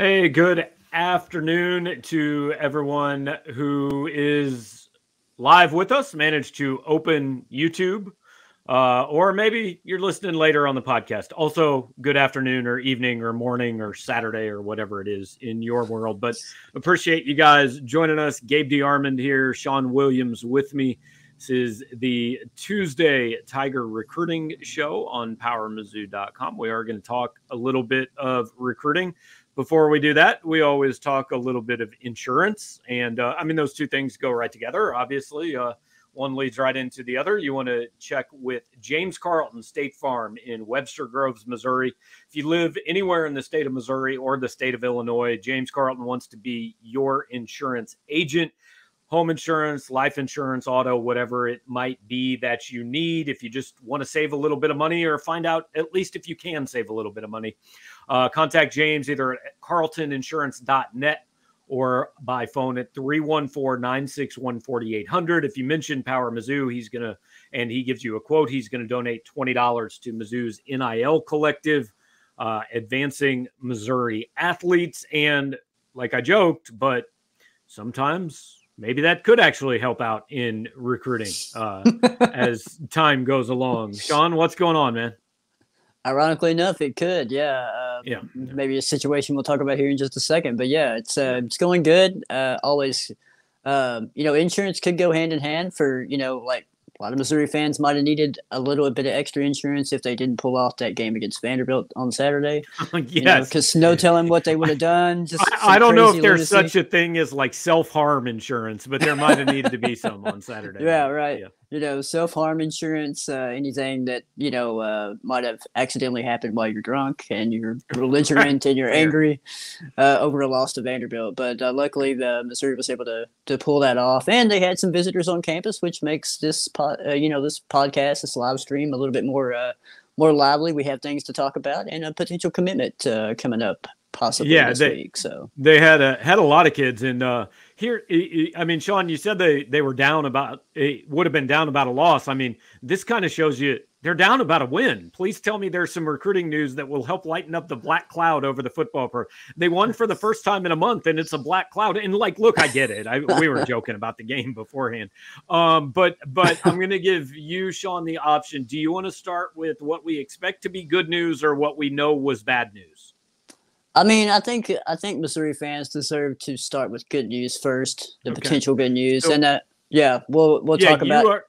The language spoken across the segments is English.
Hey, good afternoon to everyone who is live with us, managed to open YouTube, uh, or maybe you're listening later on the podcast. Also, good afternoon or evening or morning or Saturday or whatever it is in your world. But appreciate you guys joining us. Gabe DeArmond here, Sean Williams with me. This is the Tuesday Tiger Recruiting Show on PowerMizzou.com. We are going to talk a little bit of recruiting. Before we do that, we always talk a little bit of insurance. And uh, I mean, those two things go right together, obviously. Uh, one leads right into the other. You want to check with James Carlton State Farm in Webster Groves, Missouri. If you live anywhere in the state of Missouri or the state of Illinois, James Carlton wants to be your insurance agent. Home insurance, life insurance, auto, whatever it might be that you need. If you just want to save a little bit of money or find out at least if you can save a little bit of money, uh, contact James either at carltoninsurance.net or by phone at 314-961-4800. If you mention Power Mizzou, he's going to, and he gives you a quote, he's going to donate $20 to Mizzou's NIL collective, uh, advancing Missouri athletes. And like I joked, but sometimes maybe that could actually help out in recruiting uh, as time goes along. Sean, what's going on, man? Ironically enough, it could, yeah. Uh, yeah. Maybe a situation we'll talk about here in just a second, but yeah, it's uh, it's going good. Uh, always, um, you know, insurance could go hand in hand for you know like a lot of Missouri fans might have needed a little bit of extra insurance if they didn't pull off that game against Vanderbilt on Saturday. yes, because no telling what they would have done. Just I, I don't know if there's lunacy. such a thing as like self harm insurance, but there might have needed to be some on Saturday. Yeah, right. Yeah you know, self harm insurance, uh, anything that you know uh, might have accidentally happened while you're drunk and you're belligerent and you're angry uh, over a loss to Vanderbilt. But uh, luckily, the Missouri was able to to pull that off, and they had some visitors on campus, which makes this po- uh, you know this podcast, this live stream, a little bit more uh, more lively. We have things to talk about and a potential commitment coming up possibly yeah, this they, week. So they had a had a lot of kids and here, I mean, Sean, you said they they were down about it would have been down about a loss. I mean, this kind of shows you they're down about a win. Please tell me there's some recruiting news that will help lighten up the black cloud over the football pro. They won for the first time in a month, and it's a black cloud. And like, look, I get it. I, we were joking about the game beforehand, um, but but I'm going to give you, Sean, the option. Do you want to start with what we expect to be good news or what we know was bad news? I mean, I think I think Missouri fans deserve to start with good news first, the okay. potential good news, so, and that yeah, we'll we'll yeah, talk about. Are,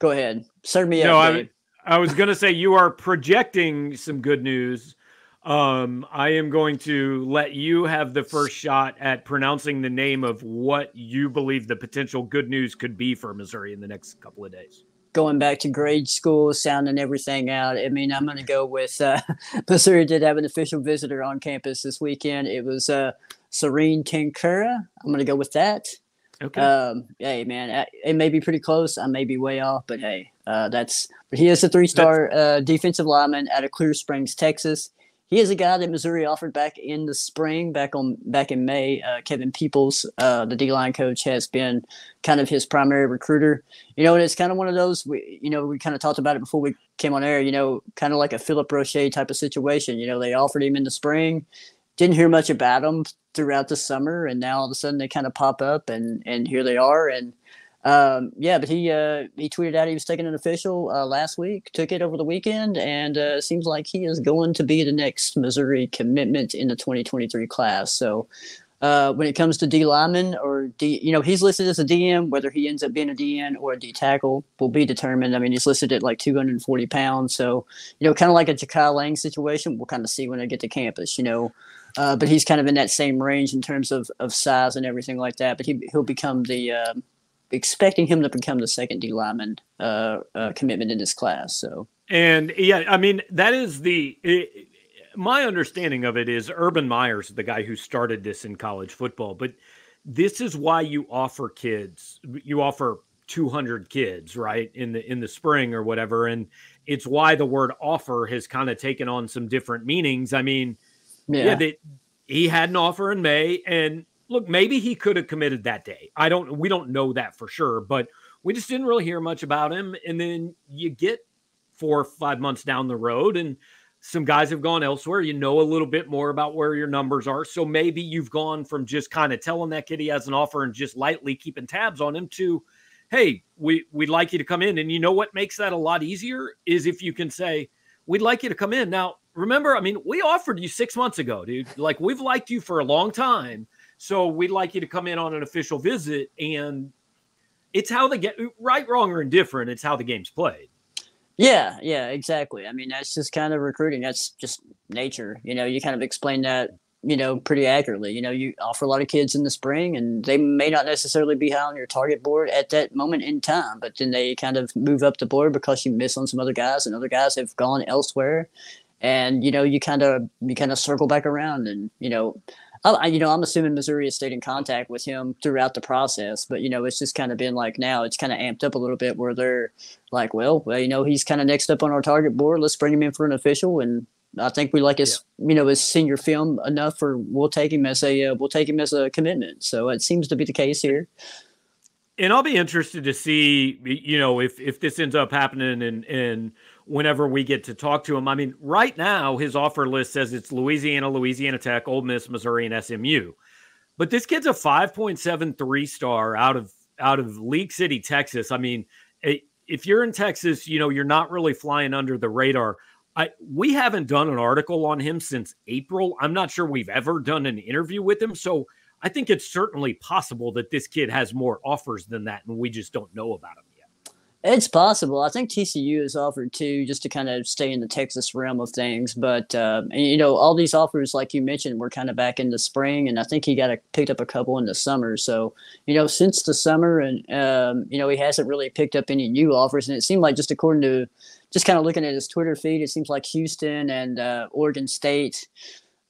go ahead, serve me no, up. No, I, I was going to say you are projecting some good news. Um, I am going to let you have the first shot at pronouncing the name of what you believe the potential good news could be for Missouri in the next couple of days going back to grade school, sounding everything out. I mean, I'm going to go with uh, Missouri did have an official visitor on campus this weekend. It was uh, Serene Tankura. I'm going to go with that. Okay. Um, hey, man, it may be pretty close. I may be way off, but hey, uh, that's. But he is a three-star uh, defensive lineman out of Clear Springs, Texas he is a guy that Missouri offered back in the spring, back on back in May. Uh, Kevin Peoples, uh, the D line coach, has been kind of his primary recruiter. You know, and it's kind of one of those. We, you know, we kind of talked about it before we came on air. You know, kind of like a Philip Roche type of situation. You know, they offered him in the spring, didn't hear much about him throughout the summer, and now all of a sudden they kind of pop up, and and here they are, and um, yeah, but he uh, he tweeted out he was taking an official uh, last week, took it over the weekend, and uh, seems like he is going to be the next Missouri commitment in the 2023 class. So uh, when it comes to D lineman or D, you know, he's listed as a DM. Whether he ends up being a DN or a D tackle will be determined. I mean, he's listed at like 240 pounds, so you know, kind of like a Jakai Lang situation. We'll kind of see when I get to campus, you know. Uh, but he's kind of in that same range in terms of, of size and everything like that. But he he'll become the uh, expecting him to become the second D lineman uh, uh, commitment in this class. So, and yeah, I mean that is the it, my understanding of it is Urban Myers, the guy who started this in college football, but this is why you offer kids, you offer 200 kids, right in the in the spring or whatever, and it's why the word offer has kind of taken on some different meanings. I mean, yeah, yeah they, he had an offer in May, and look, maybe he could have committed that day. I don't, we don't know that for sure, but we just didn't really hear much about him. And then you get four or five months down the road and some guys have gone elsewhere. You know a little bit more about where your numbers are. So maybe you've gone from just kind of telling that kid he has an offer and just lightly keeping tabs on him to, hey, we, we'd like you to come in. And you know what makes that a lot easier is if you can say, we'd like you to come in. Now, remember, I mean, we offered you six months ago, dude. Like we've liked you for a long time. So we'd like you to come in on an official visit. And it's how the get right, wrong, or indifferent. It's how the game's played. Yeah, yeah, exactly. I mean, that's just kind of recruiting. That's just nature. You know, you kind of explain that, you know, pretty accurately. You know, you offer a lot of kids in the spring and they may not necessarily be high on your target board at that moment in time, but then they kind of move up the board because you miss on some other guys and other guys have gone elsewhere. And, you know, you kind of, you kind of circle back around and, you know, I, you know, I'm assuming Missouri has stayed in contact with him throughout the process, but you know, it's just kind of been like now it's kind of amped up a little bit where they're like, well, well, you know, he's kind of next up on our target board. Let's bring him in for an official, and I think we like his, yeah. you know, his senior film enough for we'll take him as a uh, we'll take him as a commitment. So it seems to be the case here. And I'll be interested to see, you know, if if this ends up happening and and whenever we get to talk to him. I mean, right now his offer list says it's Louisiana, Louisiana Tech, Ole Miss, Missouri, and SMU. But this kid's a 5.73 star out of out of League City, Texas. I mean, eh, if you're in Texas, you know, you're not really flying under the radar. I we haven't done an article on him since April. I'm not sure we've ever done an interview with him. So I think it's certainly possible that this kid has more offers than that, and we just don't know about him. It's possible. I think TCU has offered too, just to kind of stay in the Texas realm of things. But uh, you know, all these offers, like you mentioned, were kind of back in the spring, and I think he got a, picked up a couple in the summer. So you know, since the summer, and um, you know, he hasn't really picked up any new offers. And it seemed like just according to just kind of looking at his Twitter feed, it seems like Houston and uh, Oregon State.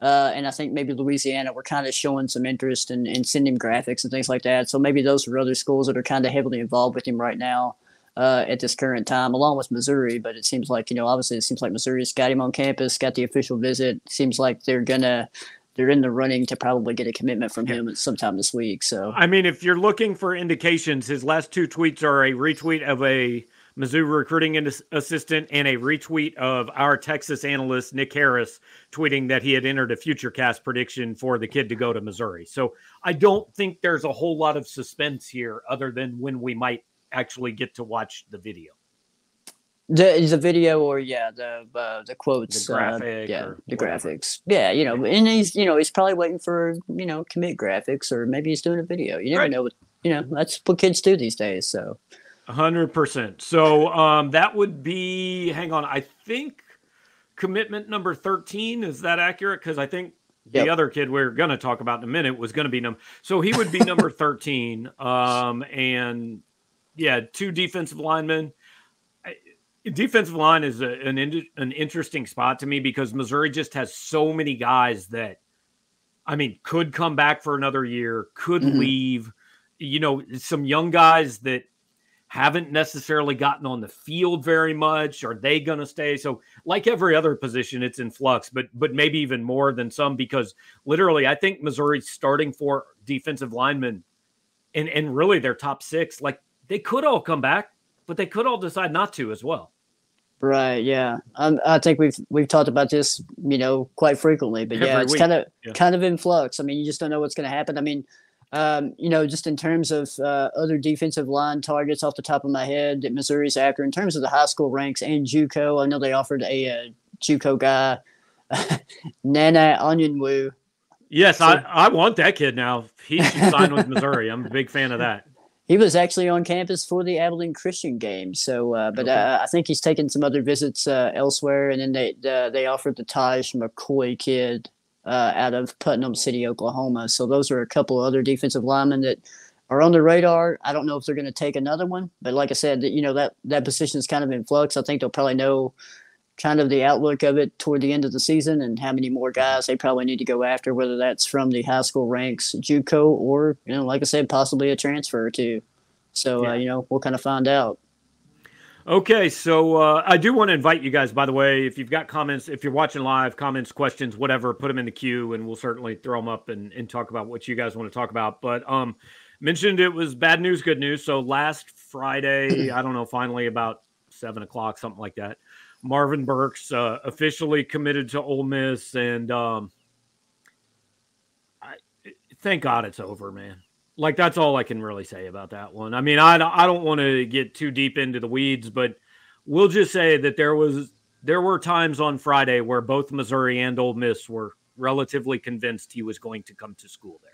Uh, and I think maybe Louisiana were kind of showing some interest in, in sending graphics and things like that. So maybe those are other schools that are kind of heavily involved with him right now uh, at this current time, along with Missouri. But it seems like you know, obviously, it seems like Missouri's got him on campus, got the official visit. Seems like they're gonna they're in the running to probably get a commitment from him sometime this week. So I mean, if you're looking for indications, his last two tweets are a retweet of a Mizzou recruiting assistant and a retweet of our Texas analyst Nick Harris tweeting that he had entered a future cast prediction for the kid to go to Missouri. So I don't think there's a whole lot of suspense here other than when we might actually get to watch the video. The the video or yeah the uh, the quotes the graphic uh, yeah the whatever. graphics yeah you know and he's you know he's probably waiting for you know commit graphics or maybe he's doing a video you never right. know what you know that's what kids do these days so hundred percent so um that would be hang on I think commitment number thirteen is that accurate because I think the yep. other kid we're going to talk about in a minute was going to be number so he would be number 13 um and yeah, two defensive linemen. Defensive line is a, an an interesting spot to me because Missouri just has so many guys that, I mean, could come back for another year, could mm-hmm. leave. You know, some young guys that haven't necessarily gotten on the field very much. Are they going to stay? So, like every other position, it's in flux, but but maybe even more than some because literally, I think Missouri's starting for defensive linemen and and really their top six, like they could all come back, but they could all decide not to as well. Right. Yeah. Um, I think we've we've talked about this, you know, quite frequently. But Every yeah, it's kind of yeah. kind of in flux. I mean, you just don't know what's going to happen. I mean, um, you know, just in terms of uh, other defensive line targets off the top of my head that Missouri's after, in terms of the high school ranks and JUCO, I know they offered a, a uh, JUCO guy, Nana Onyenwu. Yes, so, I, I want that kid now. He should sign with Missouri. I'm a big fan of that. He was actually on campus for the Abilene Christian game. So, uh, but okay. uh, I think he's taken some other visits uh, elsewhere, and then they uh, they offered the Taj McCoy kid uh, out of Putnam City, Oklahoma. So those are a couple of other defensive linemen that are on the radar. I don't know if they're going to take another one, but like I said, you know that that position is kind of in flux. I think they'll probably know kind of the outlook of it toward the end of the season and how many more guys they probably need to go after, whether that's from the high school ranks, JUCO, or you know, like I said, possibly a transfer too. So uh, yeah. uh, you know, we'll kind of find out. Okay, so uh, I do want to invite you guys. By the way, if you've got comments, if you're watching live, comments, questions, whatever, put them in the queue, and we'll certainly throw them up and, and talk about what you guys want to talk about. But um, mentioned it was bad news, good news. So last Friday, I don't know, finally about seven o'clock, something like that Marvin Burks uh, officially committed to Ole Miss, and um, I, thank God it's over, man. Like that's all I can really say about that one. I mean, I I don't want to get too deep into the weeds, but we'll just say that there was there were times on Friday where both Missouri and Ole Miss were relatively convinced he was going to come to school there.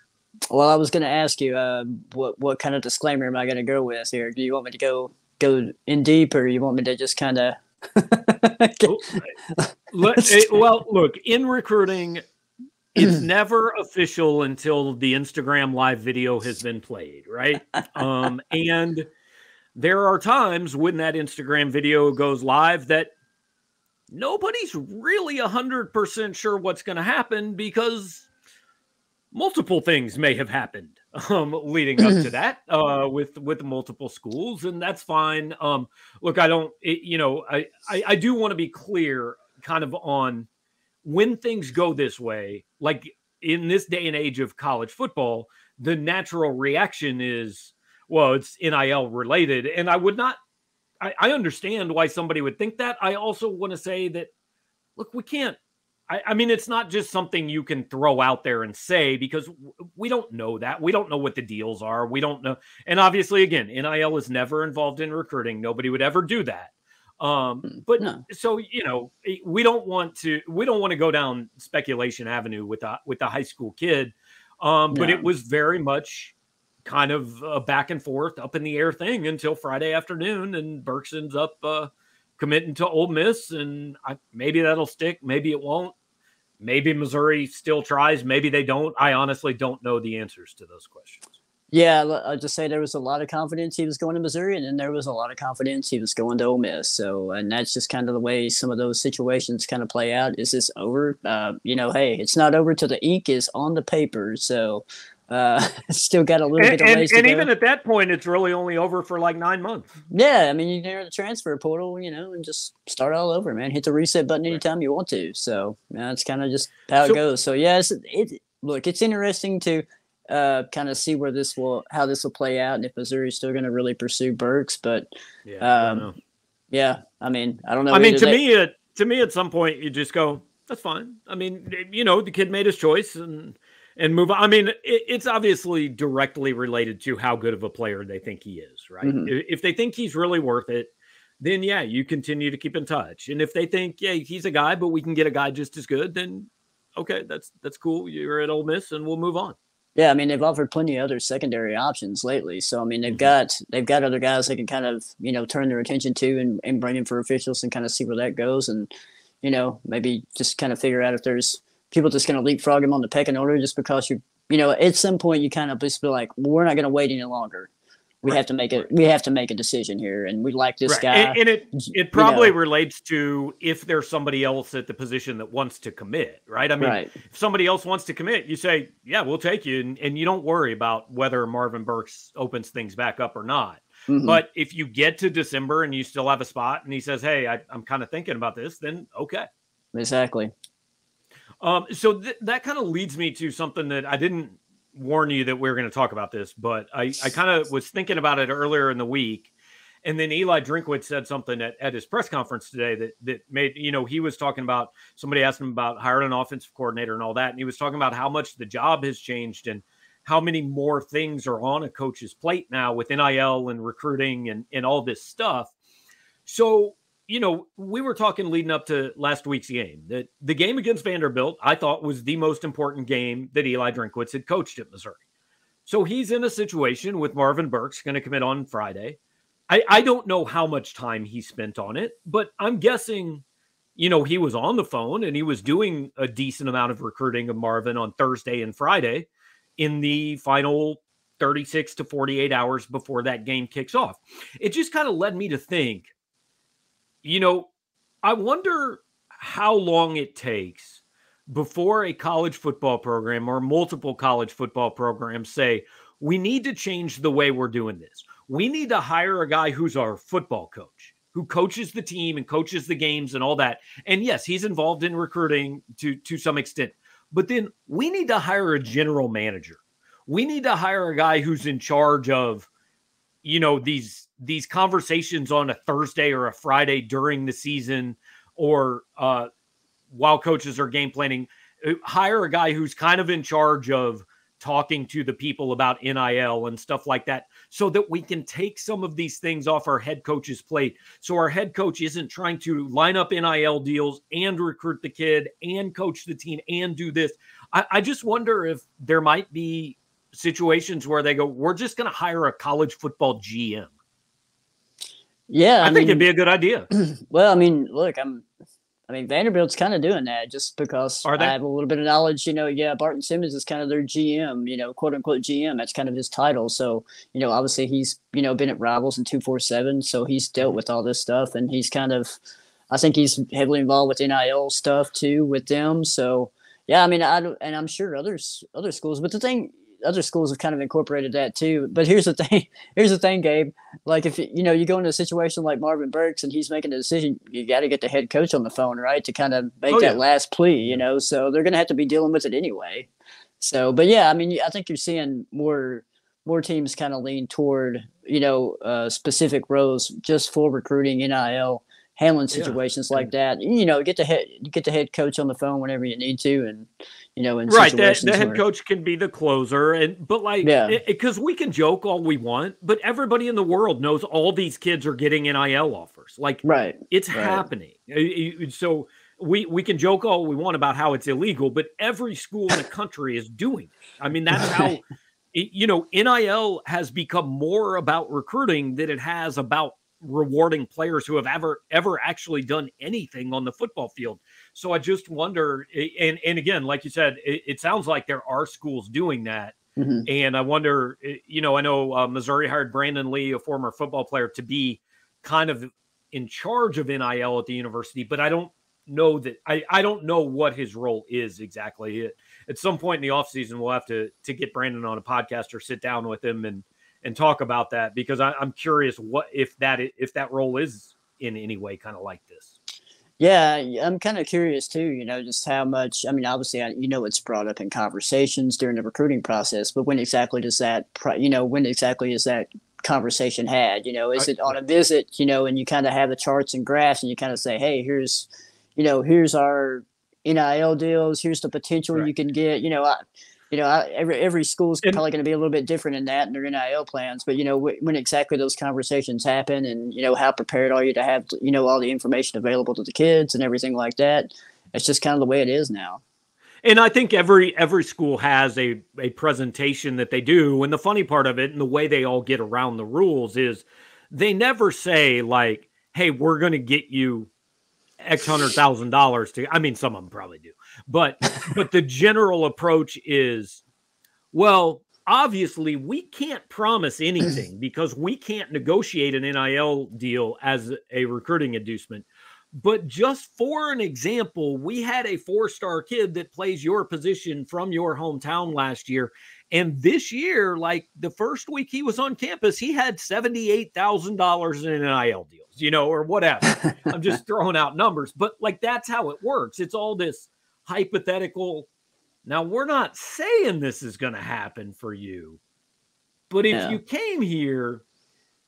Well, I was going to ask you, uh, what what kind of disclaimer am I going to go with here? Do you want me to go go in deep, or you want me to just kind of? Well, look, in recruiting, it's never official until the Instagram live video has been played, right? Um, and there are times when that Instagram video goes live that nobody's really 100% sure what's going to happen because multiple things may have happened um, leading up to that uh, with with multiple schools, and that's fine. Um, look, I don't, it, you know, I, I, I do want to be clear, kind of on when things go this way. Like in this day and age of college football, the natural reaction is, well, it's NIL related, and I would not. I, I understand why somebody would think that. I also want to say that, look, we can't I, I, mean, it's not just something you can throw out there and say because we don't know that. We don't know what the deals are. We don't know. And obviously, again, NIL is never involved in recruiting. Nobody would ever do that. Um, hmm, but no. so you know, we don't want to. We don't want to go down speculation avenue with a with a high school kid. Um, but it was very much kind of a back and forth, up in the air thing until Friday afternoon, and Burks ends up uh, committing to Ole Miss, and I, maybe that'll stick, maybe it won't. Maybe Missouri still tries. Maybe they don't. I honestly don't know the answers to those questions. Yeah, I'll just say there was a lot of confidence he was going to Missouri, and then there was a lot of confidence he was going to Ole Miss. So, and that's just kind of the way some of those situations kind of play out. Is this over? Uh, you know, hey, it's not over till the ink is on the paper. So, uh, still got a little and, bit of ways and, and even at that point, it's really only over for like nine months. Yeah, I mean, you can enter the transfer portal, you know, and just start all over, man. Hit the reset button anytime right. you want to. So yeah, that's kind of just how so, it goes. So yeah, it look, it's interesting to uh, kind of see where this will, how this will play out, and if Missouri's still going to really pursue Burks. But yeah, um, yeah, I mean, I don't know. I mean, to they, me, it, to me, at some point, you just go, that's fine. I mean, you know, the kid made his choice and and move on. I mean, it, it's obviously directly related to how good of a player they think he is, right? Mm-hmm. If they think he's really worth it, then yeah, you continue to keep in touch. And if they think, yeah, he's a guy, but we can get a guy just as good, then okay, that's that's cool. You're at Ole Miss, and we'll move on. Yeah, I mean they've offered plenty of other secondary options lately. So I mean they've mm-hmm. got they've got other guys they can kind of you know turn their attention to and, and bring in for officials and kind of see where that goes and you know maybe just kind of figure out if there's people just going to leapfrog him on the pecking order just because you, you know, at some point you kind of just be like, well, we're not going to wait any longer. We right. have to make it. We have to make a decision here, and we like this right. guy. And, and, it it probably you know. relates to if there's somebody else at the position that wants to commit, right? I mean, right. if somebody else wants to commit, you say, "Yeah, we'll take you," and, and you don't worry about whether Marvin Burks opens things back up or not. Mm-hmm. But if you get to December and you still have a spot, and he says, "Hey, I, I'm kind of thinking about this," then okay, exactly. Um, so th- that kind of leads me to something that I didn't warn you that we were going to talk about this, but I, I kind of was thinking about it earlier in the week. And then Eli Drinkwitz said something at, at his press conference today that that made, you know, he was talking about somebody asked him about hiring an offensive coordinator and all that. And he was talking about how much the job has changed and how many more things are on a coach's plate now with NIL and recruiting and, and all this stuff. So you know, we were talking leading up to last week's game that the game against Vanderbilt, I thought was the most important game that Eli Drinkwitz had coached at Missouri. So he's in a situation with Marvin Burks going to commit on Friday. I, I don't know how much time he spent on it, but I'm guessing, you know, he was on the phone and he was doing a decent amount of recruiting of Marvin on Thursday and Friday in the final 36 to 48 hours before that game kicks off. It just kind of led me to think you know, I wonder how long it takes before a college football program or multiple college football programs say, we need to change the way we're doing this. We need to hire a guy who's our football coach, who coaches the team and coaches the games and all that. And yes, he's involved in recruiting to, to some extent. But then we need to hire a general manager. We need to hire a guy who's in charge of, you know, these these conversations on a Thursday or a Friday during the season or uh, while coaches are game planning, uh, hire a guy who's kind of in charge of talking to the people about NIL and stuff like that so that we can take some of these things off our head coach's plate. So our head coach isn't trying to line up NIL deals and recruit the kid and coach the team and do this. I, I just wonder if there might be situations where they go, we're just going to hire a college football GM. Yeah, I, I think mean, it'd be a good idea. Well, I mean, look, I'm I mean, Vanderbilt's kind of doing that just because I have a little bit of knowledge. You know, yeah, Barton Simmons is kind of their GM, you know, quote unquote GM. That's kind of his title. So, you know, obviously he's, you know, been at Rivals and 247. So he's dealt with all this stuff and he's kind of, I think he's heavily involved with NIL stuff too with them. So, yeah, I mean, I and I'm sure others other schools, but the thing other schools have kind of incorporated that too. But here's the thing. Here's the thing, Gabe. Like if you know you go into a situation like Marvin Burks and he's making a decision, you got to get the head coach on the phone, right, to kind of make oh, that yeah. last plea. You know, so they're going to have to be dealing with it anyway. So, but yeah, I mean, I think you're seeing more more teams kind of lean toward you know uh, specific roles just for recruiting NIL handling situations yeah. like that. You know, get the head get the head coach on the phone whenever you need to, and you know, in right, the, the head where, coach can be the closer, and but like, yeah, because we can joke all we want, but everybody in the world knows all these kids are getting NIL offers. Like, right, it's right. happening. So we we can joke all we want about how it's illegal, but every school in the country is doing. It. I mean, that's how. you know, NIL has become more about recruiting than it has about rewarding players who have ever ever actually done anything on the football field. So I just wonder, and and again, like you said, it, it sounds like there are schools doing that. Mm-hmm. And I wonder, you know, I know uh, Missouri hired Brandon Lee, a former football player, to be kind of in charge of NIL at the university, but I don't know that I, I don't know what his role is exactly. It, At some point in the offseason, we'll have to to get Brandon on a podcast or sit down with him and and talk about that because I, I'm curious what if that if that role is in any way kind of like this. Yeah, I'm kind of curious too. You know, just how much. I mean, obviously, I, you know, it's brought up in conversations during the recruiting process, but when exactly does that? You know, when exactly is that conversation had? You know, is it on a visit? You know, and you kind of have the charts and graphs, and you kind of say, "Hey, here's, you know, here's our NIL deals. Here's the potential right. you can get." You know, I, you know, every every school's and, probably going to be a little bit different in that and their NIL plans. But you know, when exactly those conversations happen, and you know, how prepared are you to have you know all the information available to the kids and everything like that? It's just kind of the way it is now. And I think every every school has a a presentation that they do. And the funny part of it, and the way they all get around the rules, is they never say like, "Hey, we're going to get you X hundred thousand dollars to." I mean, some of them probably do but but the general approach is well obviously we can't promise anything because we can't negotiate an NIL deal as a recruiting inducement. But just for an example, we had a four star kid that plays your position from your hometown last year. And this year, like the first week he was on campus, he had $78,000 in NIL deals, you know, or whatever. I'm just throwing out numbers, but like that's how it works. It's all this hypothetical. Now, we're not saying this is going to happen for you, but if yeah. you came here,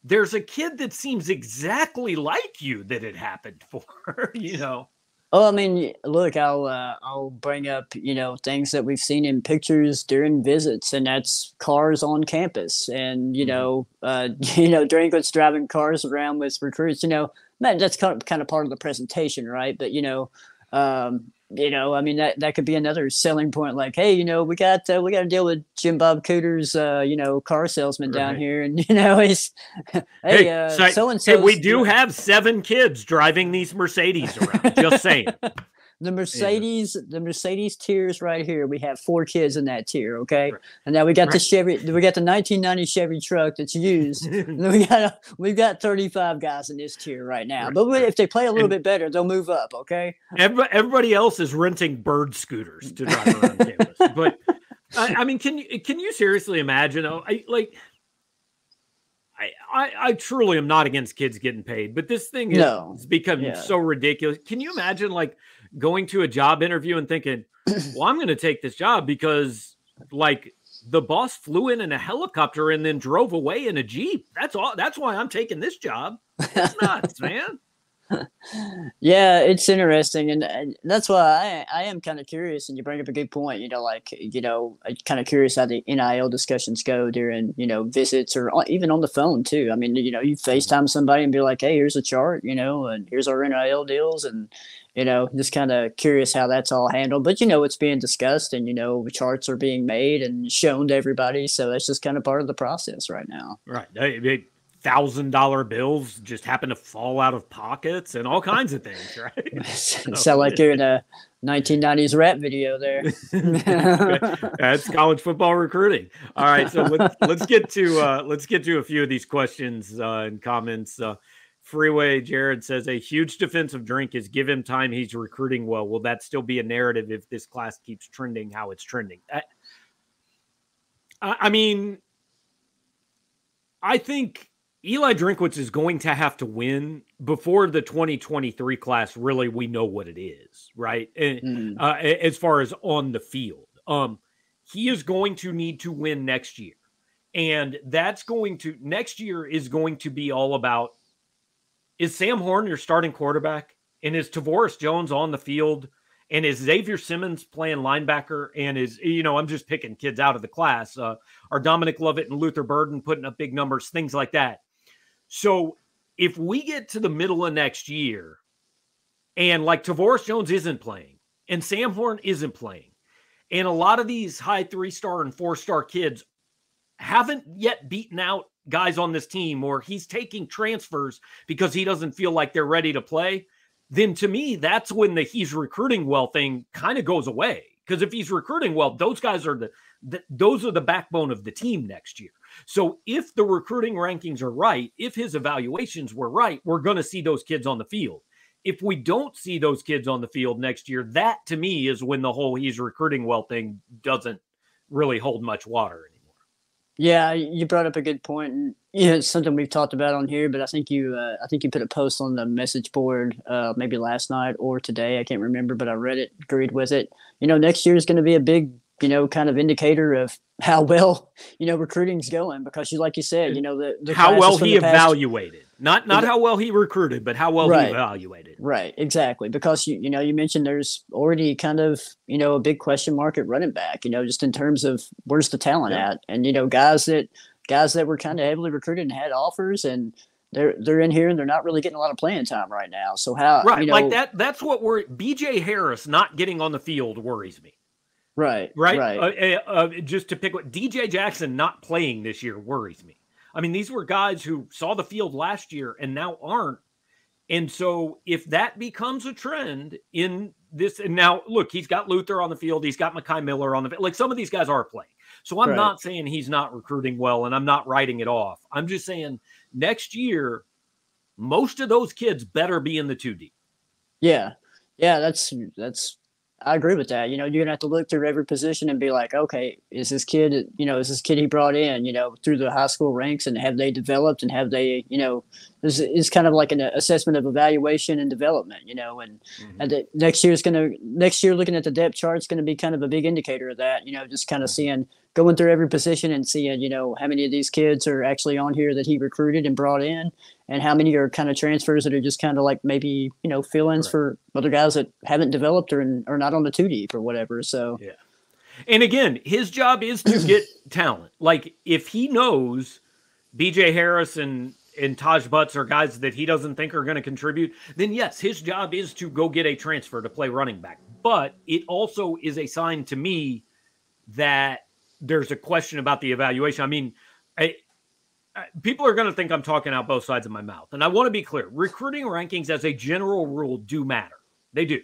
there's a kid that seems exactly like you that it happened for, you know. Oh, I mean, look, I'll uh, I'll bring up you know things that we've seen in pictures during visits, and that's cars on campus, and you mm-hmm. know, uh, you know, delinquents driving cars around with recruits. You know, man, that's kind of kind of part of the presentation, right? But you know, um, you know, I mean that that could be another selling point. Like, hey, you know, we got uh, we got to deal with Jim Bob Cooter's, uh, you know, car salesman right. down here, and you know, he's hey, so and so. We do have seven kids driving these Mercedes around. just saying. the Mercedes, yeah. the Mercedes tiers right here. We have four kids in that tier, okay. Right. And now we got right. the Chevy, we got the 1990 Chevy truck that's used. and we got we've got 35 guys in this tier right now. Right. But if they play a little and bit better, they'll move up, okay. Everybody everybody else is renting bird scooters to drive around campus. But I, I, mean, can you can you seriously imagine? Oh, I, like. I, I, I, truly am not against kids getting paid, but this thing is, no. become yeah. so ridiculous. Can you imagine like going to a job interview and thinking, well, I'm going to take this job because like the boss flew in in a helicopter and then drove away in a Jeep. That's all. That's why I'm taking this job. It's nuts, man. Yeah, it's interesting, and, and that's why I I am kind of curious. And you bring up a good point. You know, like you know, kind of curious how the NIL discussions go during you know visits or even on the phone too. I mean, you know, you mm-hmm. FaceTime somebody and be like, "Hey, here's a chart," you know, and here's our NIL deals, and you know, just kind of curious how that's all handled. But you know, it's being discussed, and you know, charts are being made and shown to everybody. So that's just kind of part of the process right now. Right thousand dollar bills just happen to fall out of pockets and all kinds of things, right? Sound like you're in a 1990s rap video there. That's college football recruiting. All right, so let's, let's get to uh, let's get to a few of these questions uh, and comments. Uh, Freeway Jared says a huge defensive drink is give him time. He's recruiting well. Will that still be a narrative if this class keeps trending how it's trending? I, I mean, I think Eli Drinkwitz is going to have to win before the 2023 class. Really, we know what it is, right? Mm. Uh, as far as on the field, um, he is going to need to win next year, and that's going to next year is going to be all about is Sam Horn your starting quarterback, and is Tavorus Jones on the field, and is Xavier Simmons playing linebacker, and is you know I'm just picking kids out of the class. Uh, are Dominic Lovett and Luther Burden putting up big numbers, things like that so if we get to the middle of next year and like Tavorus Jones isn't playing and Sam Horn isn't playing, and a lot of these high three star and four star kids haven't yet beaten out guys on this team, or he's taking transfers because he doesn't feel like they're ready to play, then to me, that's when the he's recruiting well thing kind of goes away. Because if he's recruiting well, those guys are the, the those are the backbone of the team next year. So if the recruiting rankings are right, if his evaluations were right, we're going to see those kids on the field. If we don't see those kids on the field next year, that to me is when the whole he's recruiting well thing doesn't really hold much water anymore. Yeah, you brought up a good point. And, yeah, it's something we've talked about on here, but I think you, uh, I think you put a post on the message board, uh, maybe last night or today. I can't remember, but I read it, agreed with it. You know, next year is going to be a big you know, kind of indicator of how well, you know, recruiting's going because you, like you said, you know, the, the how well he evaluated, not, not how well he recruited, but how well right, he evaluated. Right. Exactly. Because you, you know, you mentioned there's already kind of, you know, a big question mark at running back, you know, just in terms of where's the talent yeah. at and, you know, guys that, guys that were kind of heavily recruited and had offers and, they're they're in here and they're not really getting a lot of playing time right now. So how right you know, like that that's what we're BJ Harris not getting on the field worries me. Right. Right. Right. Uh, eh, uh, just to pick what DJ Jackson not playing this year worries me. I mean, these were guys who saw the field last year and now aren't. And so if that becomes a trend in this, and now look, he's got Luther on the field, he's got Mekhi Miller on the field. Like some of these guys are playing. So I'm right. not saying he's not recruiting well and I'm not writing it off. I'm just saying next year, most of those kids better be in the 2D. Yeah. Yeah, that's that's I agree with that. You know, you're gonna have to look through every position and be like, okay, is this kid, you know, is this kid he brought in, you know, through the high school ranks, and have they developed, and have they, you know, is is kind of like an assessment of evaluation and development, you know, and mm-hmm. and the, next year is gonna next year looking at the depth chart is gonna be kind of a big indicator of that, you know, just kind of seeing going through every position and seeing, you know, how many of these kids are actually on here that he recruited and brought in, and how many are kind of transfers that are just kind of like maybe you know fill-ins right. for other guys that haven't developed or or not on the two deep or whatever. So yeah, and again, his job is to get talent. Like if he knows B.J. Harris and and Taj Butts are guys that he doesn't think are going to contribute, then yes, his job is to go get a transfer to play running back. But it also is a sign to me that there's a question about the evaluation. I mean, I, people are going to think I'm talking out both sides of my mouth. And I want to be clear recruiting rankings, as a general rule, do matter. They do.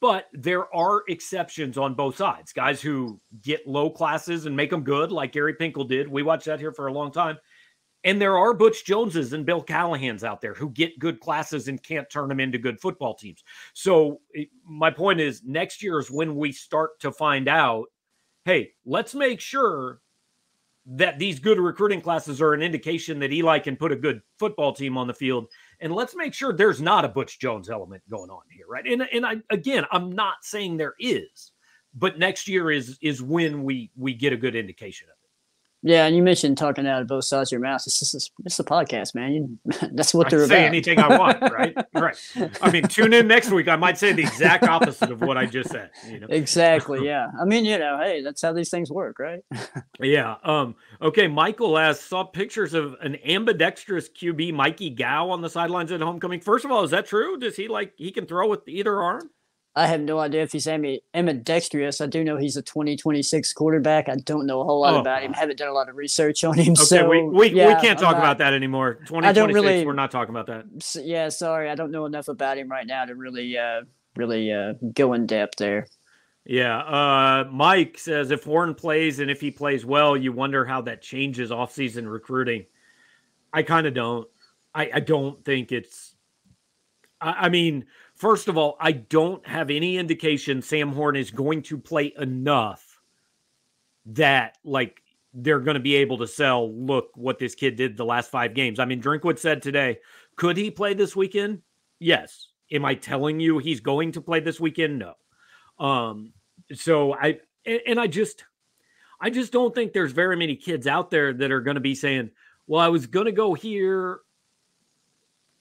But there are exceptions on both sides. Guys who get low classes and make them good, like Gary Pinkel did. We watched that here for a long time. And there are Butch Joneses and Bill Callahan's out there who get good classes and can't turn them into good football teams. So, eh, my point is next year is when we start to find out hey, let's make sure that these good recruiting classes are an indication that Eli can put a good football team on the field. And let's make sure there's not a Butch Jones element going on here, right? And and I again, I'm not saying there is, but next year is is when we we get a good indication of. Yeah, and you mentioned talking out of both sides of your mouth. This is this is a podcast, man. You, that's what I they're can say about. anything I want, right? right. I mean, tune in next week. I might say the exact opposite of what I just said. You know. Exactly. Yeah. I mean, you know, hey, that's how these things work, right? Yeah. Um. Okay. Michael asks, saw pictures of an ambidextrous QB, Mikey Gow, on the sidelines at homecoming. First of all, is that true? Does he like he can throw with either arm? I have no idea if he's ambi- ambidextrous. I do know he's a 2026 quarterback. I don't know a whole lot Oh. about him. Haven't done a lot of research on him. Okay. so we we, yeah, we can't talk not- about that anymore. Twenty I don't really- We're not talking about that. Yeah, sorry, I don't know enough about him right now to really, uh, really uh, go in depth there. Yeah. Uh, Mike says if Horn plays and if he plays well, you wonder how that changes offseason recruiting. I kind of don't. I, I don't think it's. I, I mean, first of all, I don't have any indication Sam Horn is going to play enough that like they're going to be able to sell. Look what this kid did the last five games. I mean, Drinkwitz said today, could he play this weekend? Yes. Am I telling you he's going to play this weekend? No. Um, so I and, and I just I just don't think there's very many kids out there that are going to be saying, "Well, I was going to go here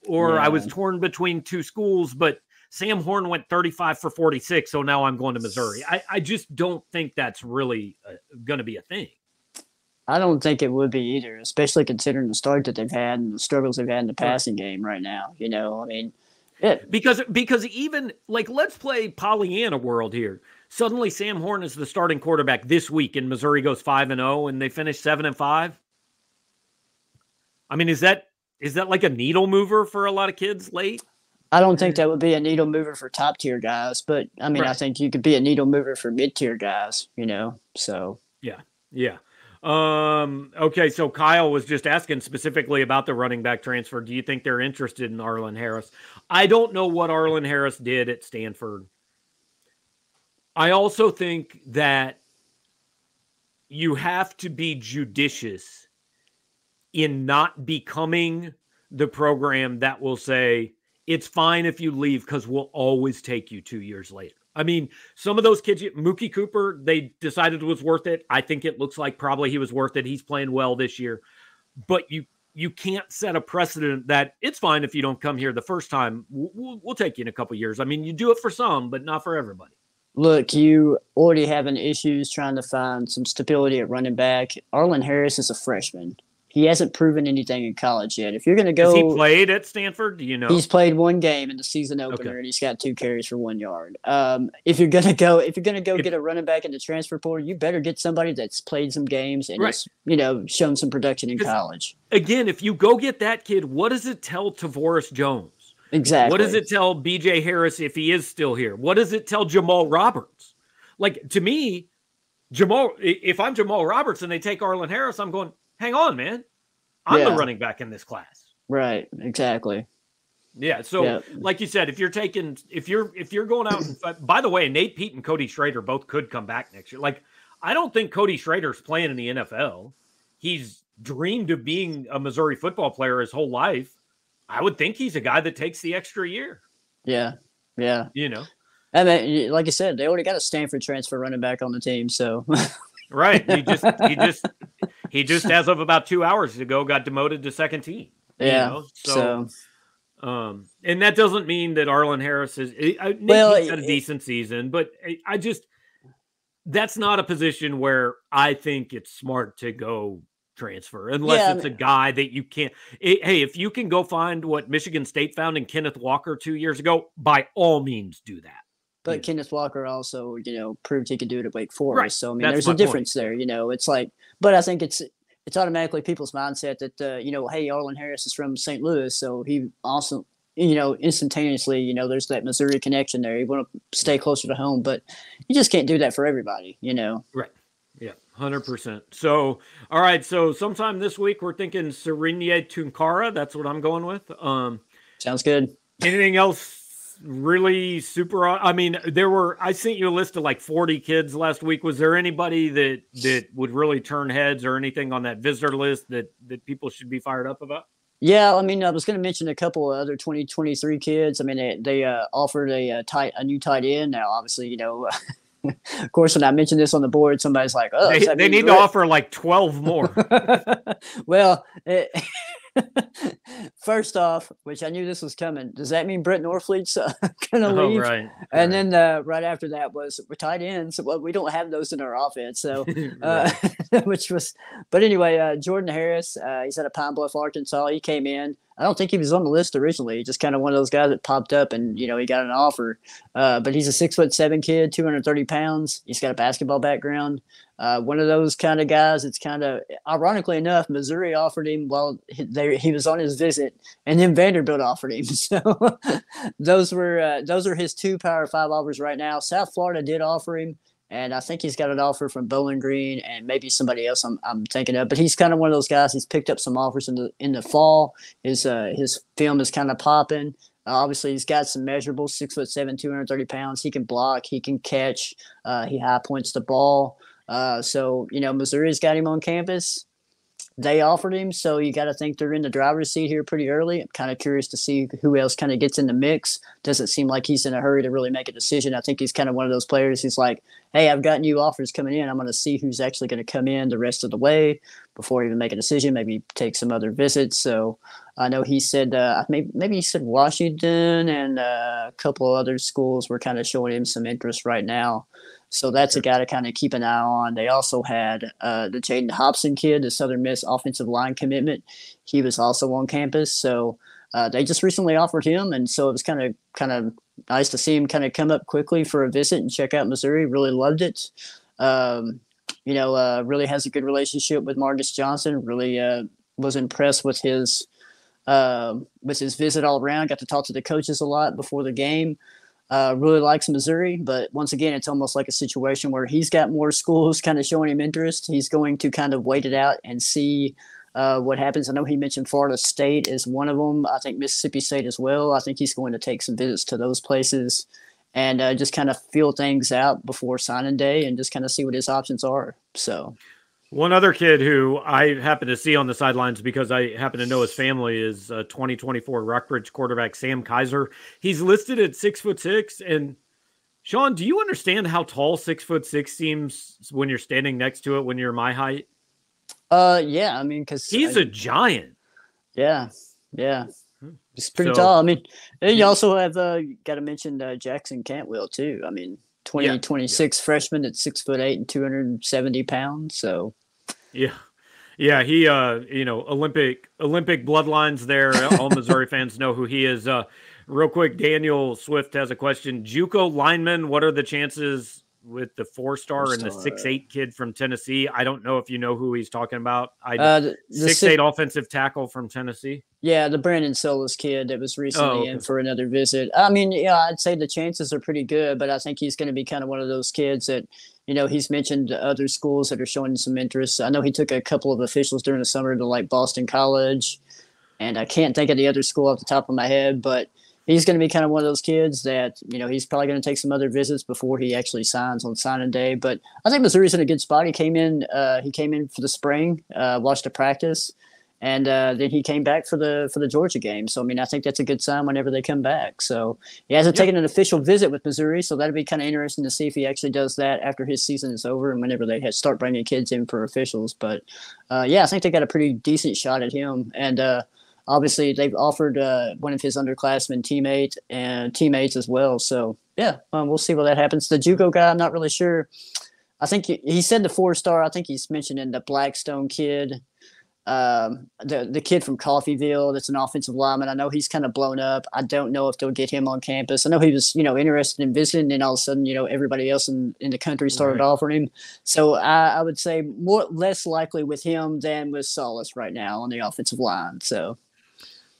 or I was torn between two schools, but Sam Horn went 35 for 46, so now I'm going to Missouri." I I just don't think that's really uh, going to be a thing. I don't think it would be either, especially considering the start that they've had and the struggles they've had in the passing game right now. You know, I mean, it, because because even like let's play Pollyanna world here. Suddenly, Sam Horn is the starting quarterback this week, and Missouri goes five and zero, and they finish seven and five. I mean, is that is that like a needle mover for a lot of kids late? I don't think that would be a needle mover for top tier guys, but I mean, I think you could be a needle mover for mid tier guys. You know, so yeah, Yeah. Um. Okay. So Kyle was just asking specifically about the running back transfer. Do you think they're interested in Arlen Harris? I don't know what Arlen Harris did at Stanford. I also think that you have to be judicious in not becoming the program that will say it's fine if you leave because we'll always take you two years later. I mean, some of those kids, Mookie Cooper, they decided it was worth it. I think it looks like probably he was worth it. He's playing well this year, but you you can't set a precedent that it's fine if you don't come here the first time. We'll, we'll, take you in a couple years. I mean, you do it for some, but not for everybody. look, you already having issues trying to find some stability at running back. Arlen Harris is a freshman. He hasn't proven anything in college yet. If you're going to go, Has he played at Stanford? Do you know? He's played one game in the season opener, Okay. and he's got two carries for one yard. Um, if you're gonna go, if you're gonna go If- get a running back in the transfer portal, you better get somebody that's played some games and Right. you know, shown some production in college. Again, if you go get that kid, what does it tell Tavorus Jones? Exactly. What does it tell BJ Harris if he is still here? What does it tell Jamal Roberts? Like to me, Jamal, if I'm Jamal Roberts and they take Arlen Harris, I'm going, hang on, man. I'm the running back in this class. Right. Exactly. Yeah. So, Yeah. like you said, if you're taking, if you're, if you're going out, and, by the way, Nate Peat and Cody Schrader both could come back next year. Like, I don't think Cody Schrader's playing in the NFL. He's dreamed of being a Missouri football player his whole life. I would think he's a guy that takes the extra year, Yeah. Yeah. you know? I mean, like I said, they already got a Stanford transfer running back on the team, so Right. He just, he just, he just, as of about two hours ago, got demoted to second team. you yeah. know? So, Um, and that doesn't mean that Arlen Harris is. I, Nick Well, Peat's had a it- decent season, but I, just that's not a position where I think it's smart to go transfer unless Yeah, it's a guy that you can't. eh, hey, if you can go find what Michigan State found in Kenneth Walker two years ago, by all means do that. But Yeah. Kenneth Walker also, you know, proved he could do it at Wake Forest. Right. So I mean, That's there's a point. difference there. You know, it's like, but I think it's it's automatically people's mindset that uh, you know, hey, Arlen Harris is from St. Louis, so he also, you know, instantaneously, you know, there's that Missouri connection there. You want to stay closer to home, but you just can't do that for everybody. You know. Right. Yeah, hundred percent. So, all right. So, sometime this week, we're thinking Serenia Tunkara. That's what I'm going with. Um, Sounds good. Anything else really super? I mean, there were. I sent you a list of like 40 kids last week. Was there anybody that that would really turn heads or anything on that visitor list that that people should be fired up about? Yeah, I mean, I was going to mention a couple of other 2023 kids. I mean, they, they uh, offered a, uh tight a new tight end. Now, obviously, you know, of course, when I mentioned this on the board, somebody's like, "Oh, they, they need to offer like twelve more." well, it, first off, which I knew this was coming, does that mean Brett Norfleet's uh, gonna oh, leave? Right. And right. then uh, right after that was we're tight ends. Well, we don't have those in our offense, so uh, which was. But anyway, uh, Jordan Harris, uh, he's at a Pine Bluff, Arkansas. He came in. I don't think he was on the list originally. Just kind of one of those guys that popped up and you know he got an offer. Uh, but he's a six foot seven kid, two hundred thirty pounds. He's got a basketball background. Uh, one of those kind of guys. It's kind of ironically enough, Missouri offered him while he, they, he was on his visit, and then Vanderbilt offered him. So those were uh, those are his two Power Five offers right now. South Florida did offer him and I think he's got an offer from Bowling Green and maybe somebody else I'm, I'm thinking of. But he's kind of one of those guys. He's picked up some offers in the in the fall. His uh, his film is kind of popping. Uh, obviously, he's got some measurables: six foot seven, two hundred thirty pounds. He can block. He can catch. Uh, he high points the ball. Uh, so you know, Missouri's got him on campus they offered him, so you got to think they're in the driver's seat here pretty early. I'm kind of curious to see who else kind of gets in the mix. Doesn't seem like he's in a hurry to really make a decision. I think he's kind of one of those players who's like, "Hey, I've got new offers coming in. I'm going to see who's actually going to come in the rest of the way before even make a decision. Maybe take some other visits." So I know he said uh, maybe maybe he said Washington and uh, a couple of other schools were kind of showing him some interest right now. So that's a guy to kind of keep an eye on. They also had uh, the Jaden Hobson kid, the Southern Miss offensive line commitment. He was also on campus. So uh, they just recently offered him, and so it was kind of kind of nice to see him kind of come up quickly for a visit and check out Missouri. Really loved it. Um, you know, uh, really has a good relationship with Marcus Johnson. Really uh, was impressed with his uh, with his visit all around. Got to talk to the coaches a lot before the game uh, really likes Missouri, but once again, it's almost like a situation where he's got more schools kind of showing him interest. He's going to kind of wait it out and see uh, what happens. I know he mentioned Florida State is one of them. I think Mississippi State as well. I think he's going to take some visits to those places and uh, just kind of feel things out before signing day and just kind of see what his options are. So. One other kid who I happen to see on the sidelines because I happen to know his family is uh, 2024 Rockbridge quarterback Sam Kaiser. He's listed at six foot six. And Sean, do you understand how tall six foot six seems when you're standing next to it when you're my height? Uh, yeah. I mean, because he's I, a giant. Yeah, yeah. It's pretty so, tall. I mean, you also have uh, got to mention uh, Jackson Cantwell too. I mean, 2026 yeah, yeah. freshman at six foot eight and 270 pounds. So, yeah. Yeah, he uh you know, Olympic Olympic bloodlines there. All Missouri fans know who he is. Uh real quick, Daniel Swift has a question. JUCO lineman, what are the chances with the four star and the six eight kid from Tennessee. I don't know if you know who he's talking about. I uh, the, the six, eight offensive tackle from Tennessee. Yeah, the Brandon Solis kid that was recently oh, okay. in for another visit. I mean, yeah, I'd say the chances are pretty good, but I think he's going to be kind of one of those kids that, you know, he's mentioned other schools that are showing some interest. I know he took a couple of officials during the summer to like Boston College, and I can't think of the other school off the top of my head, but he's going to be kind of one of those kids that you know he's probably going to take some other visits before he actually signs on signing day. But I think Missouri's in a good spot. He came in. Uh, he came in for the spring, uh, watched a practice, and uh, then he came back for the for the Georgia game. So I mean, I think that's a good sign whenever they come back. So he hasn't yep. taken an official visit with Missouri, so that'd be kind of interesting to see if he actually does that after his season is over and whenever they start bringing kids in for officials. But uh, yeah, I think they got a pretty decent shot at him and uh, obviously they've offered uh, one of his underclassmen teammate and teammates as well. So yeah, um, we'll see what that happens. The JUCO guy, I'm not really sure. I think he, he said the four star. I think he's mentioning the Blackstone kid, um, the the kid from Coffeyville. That's an offensive lineman. I know he's kind of blown up. I don't know if they'll get him on campus. I know he was you know interested in visiting, and all of a sudden you know everybody else in, in the country started right. offering him. So I, I would say more less likely with him than with Solis right now on the offensive line. So.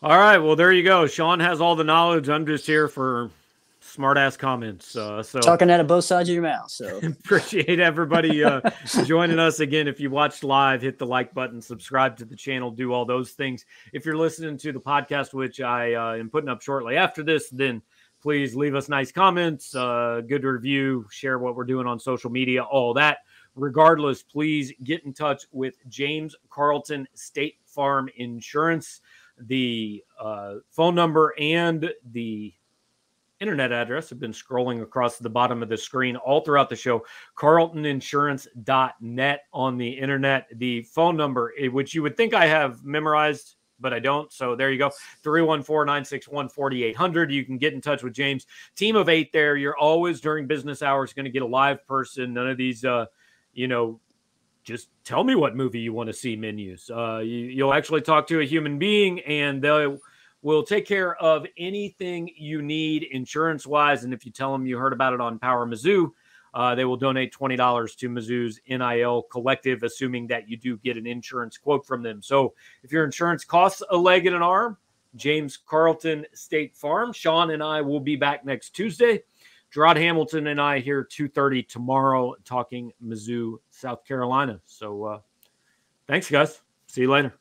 All right. Well, there you go. Sean has all the knowledge. I'm just here for smart ass comments. Uh, so talking out of both sides of your mouth. So appreciate everybody uh, joining us again. If you watched live, hit the like button, subscribe to the channel, do all those things. If you're listening to the podcast, which I uh, am putting up shortly after this, then please leave us nice comments, uh, good review, share what we're doing on social media, all that. Regardless, please get in touch with James Carlton State Farm Insurance the uh, phone number and the internet address have been scrolling across the bottom of the screen all throughout the show. Carltoninsurance.net on the internet. The phone number eh, which you would think i have memorized but i don't so there you go. 314-961-4800 you can get in touch with james. Team of eight there. You're always during business hours going to get a live person. None of these uh you know just tell me what movie you want to see menus uh you, you'll actually talk to a human being and they'll will take care of anything you need insurance wise. And if you tell them you heard about it on Power Mizzou, uh, they will donate $20 to Mizzou's NIL collective, assuming that you do get an insurance quote from them. So if your insurance costs a leg and an arm, James Carlton State Farm. Sean and I will be back next Tuesday. Gerard Hamilton and I here 2.30 tomorrow talking Mizzou, South Carolina. So uh, thanks, guys. See you later.